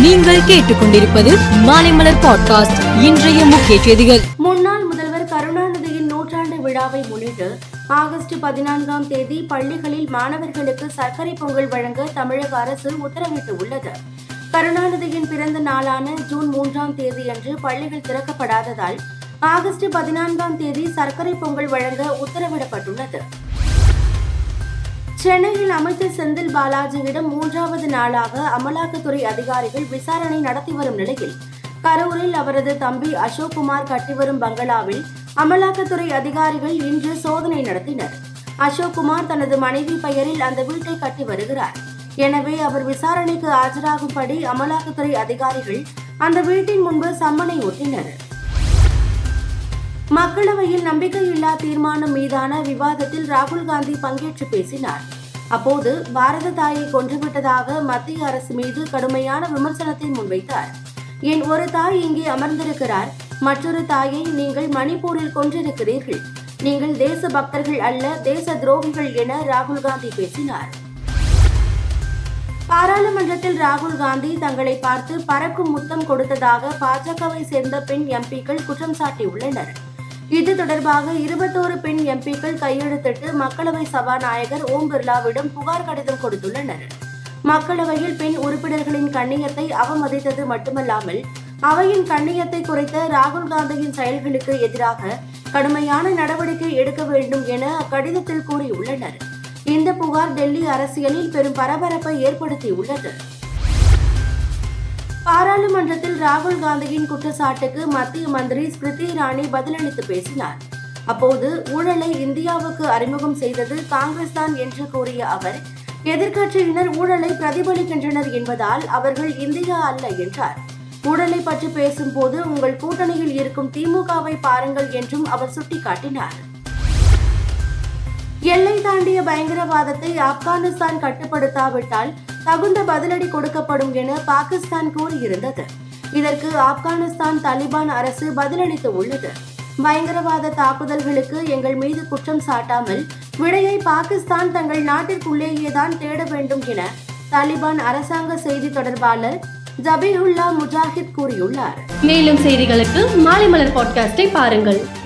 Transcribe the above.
நீங்கள் கேட்டுக்கொண்டிருப்பது மாலைமலர் பாட்காஸ்ட் இன்றைய முக்கிய செய்திகள். முன்னாள் முதல்வர் கருணாநிதியின் நூற்றாண்டு விழாவை முன்னிட்டு ஆகஸ்ட் பதினான்காம் தேதி பள்ளிகளில் மாணவர்களுக்கு சர்க்கரை பொங்கல் வழங்க தமிழக அரசு உத்தரவிட்டு உள்ளது கருணாநிதியின் பிறந்த நாளான ஜூன் மூன்றாம் தேதியன்று பள்ளிகள் திறக்கப்படாததால் ஆகஸ்ட் பதினான்காம் தேதி சர்க்கரை பொங்கல் வழங்க உத்தரவிடப்பட்டுள்ளது. சென்னையில் அமைச்சர் செந்தில் பாலாஜியிடம் மூன்றாவது நாளாக அமலாக்கத்துறை அதிகாரிகள் விசாரணை நடத்தி வரும் நிலையில் கரூரில் அவரது தம்பி அசோக்குமார் கட்டிவரும் பங்களாவில் அமலாக்கத்துறை அதிகாரிகள் இன்று சோதனை நடத்தினர். அசோக்குமார் தனது மனைவி பெயரில் அந்த வீட்டை கட்டி வருகிறார். எனவே அவர் விசாரணைக்கு ஆஜராகும்படி அமலாக்கத்துறை அதிகாரிகள் அந்த வீட்டின் முன்பு சம்மனை ஒட்டினர் மக்களவையில் நம்பிக்கையில்லா தீர்மானம் மீதான விவாதத்தில் ராகுல் காந்தி பங்கேற்று பேசினார். அப்போது பாரத தாயை கொன்றுவிட்டதாக மத்திய அரசு மீது கடுமையான விமர்சனத்தை முன்வைத்தார். என் ஒரு தாய் இங்கே அமர்ந்திருக்கிறார். மற்றொரு தாயை நீங்கள் மணிப்பூரில் கொன்றிருக்கிறீர்கள். நீங்கள் தேச பக்தர்கள் அல்ல தேச துரோகிகள் என ராகுல் காந்தி பேசினார். பாராளுமன்றத்தில் ராகுல் காந்தி தங்களை பார்த்து பறக்கும் முத்தம் கொடுத்ததாக பாஜகவை சேர்ந்த பெண் எம்பிக்கள் குற்றம் சாட்டியுள்ளனர். இது தொடர்பாக இருபத்தோரு பெண் எம்பிக்கள் கையெழுத்திட்டு மக்களவை சபாநாயகர் ஓம் பிர்லாவிடம் புகார் கடிதம் கொடுத்துள்ளனர். மக்களவையில் பெண் உறுப்பினர்களின் கண்ணியத்தை அவமதித்தது மட்டுமல்லாமல் அவையின் கண்ணியத்தை குறைத்த ராகுல் காந்தியின் செயல்களுக்கு எதிராக கடுமையான நடவடிக்கை எடுக்க வேண்டும் என அக்கடிதத்தில் கூறியுள்ளனர். இந்த புகார் டெல்லி அரசியலில் பெரும் பரபரப்பை ஏற்படுத்தியுள்ளது. பாராளுமன்றத்தில் ராகுல் காந்தியின் குற்றச்சாட்டுக்கு மத்திய மந்திரி ஸ்மிருதி இரானி பதிலளித்து பேசினார். அப்போது ஊழலை இந்தியாவுக்கு அறிமுகம் செய்தது காங்கிரஸ் தான் என்று கூறிய அவர் எதிர்க்கட்சியினர் ஊழலை பிரதிபலிக்கின்றனர் என்பதால் அவர்கள் இந்தியா அல்ல என்றார். ஊழலை பற்றி பேசும்போது உங்கள் கூட்டணியில் இருக்கும் திமுகவை பாருங்கள் என்றும் அவர் சுட்டிக்காட்டினார். எல்லை தாண்டிய பயங்கரவாதத்தை ஆப்கானிஸ்தான் கட்டுப்படுத்தாவிட்டால் தகுந்த பதிலடி கொடுக்கப்படும் என பாகிஸ்தான் கூறியிருந்தது. இதற்கு ஆப்கானிஸ்தான் தாலிபான் அரசு பதிலளித்து உள்ளது. பயங்கரவாத தாக்குதல்களுக்கு எங்கள் மீது குற்றம் சாட்டாமல் விடையை பாகிஸ்தான் தங்கள் நாட்டிற்குள்ளேயேதான் தேட வேண்டும் என தாலிபான் அரசாங்க செய்தி தொடர்பாளர் ஜபீஹுல்லா முஜாஹித் கூறியுள்ளார். மேலும் செய்திகளுக்கு மாலைமலர் பாட்காஸ்டை பாருங்கள்.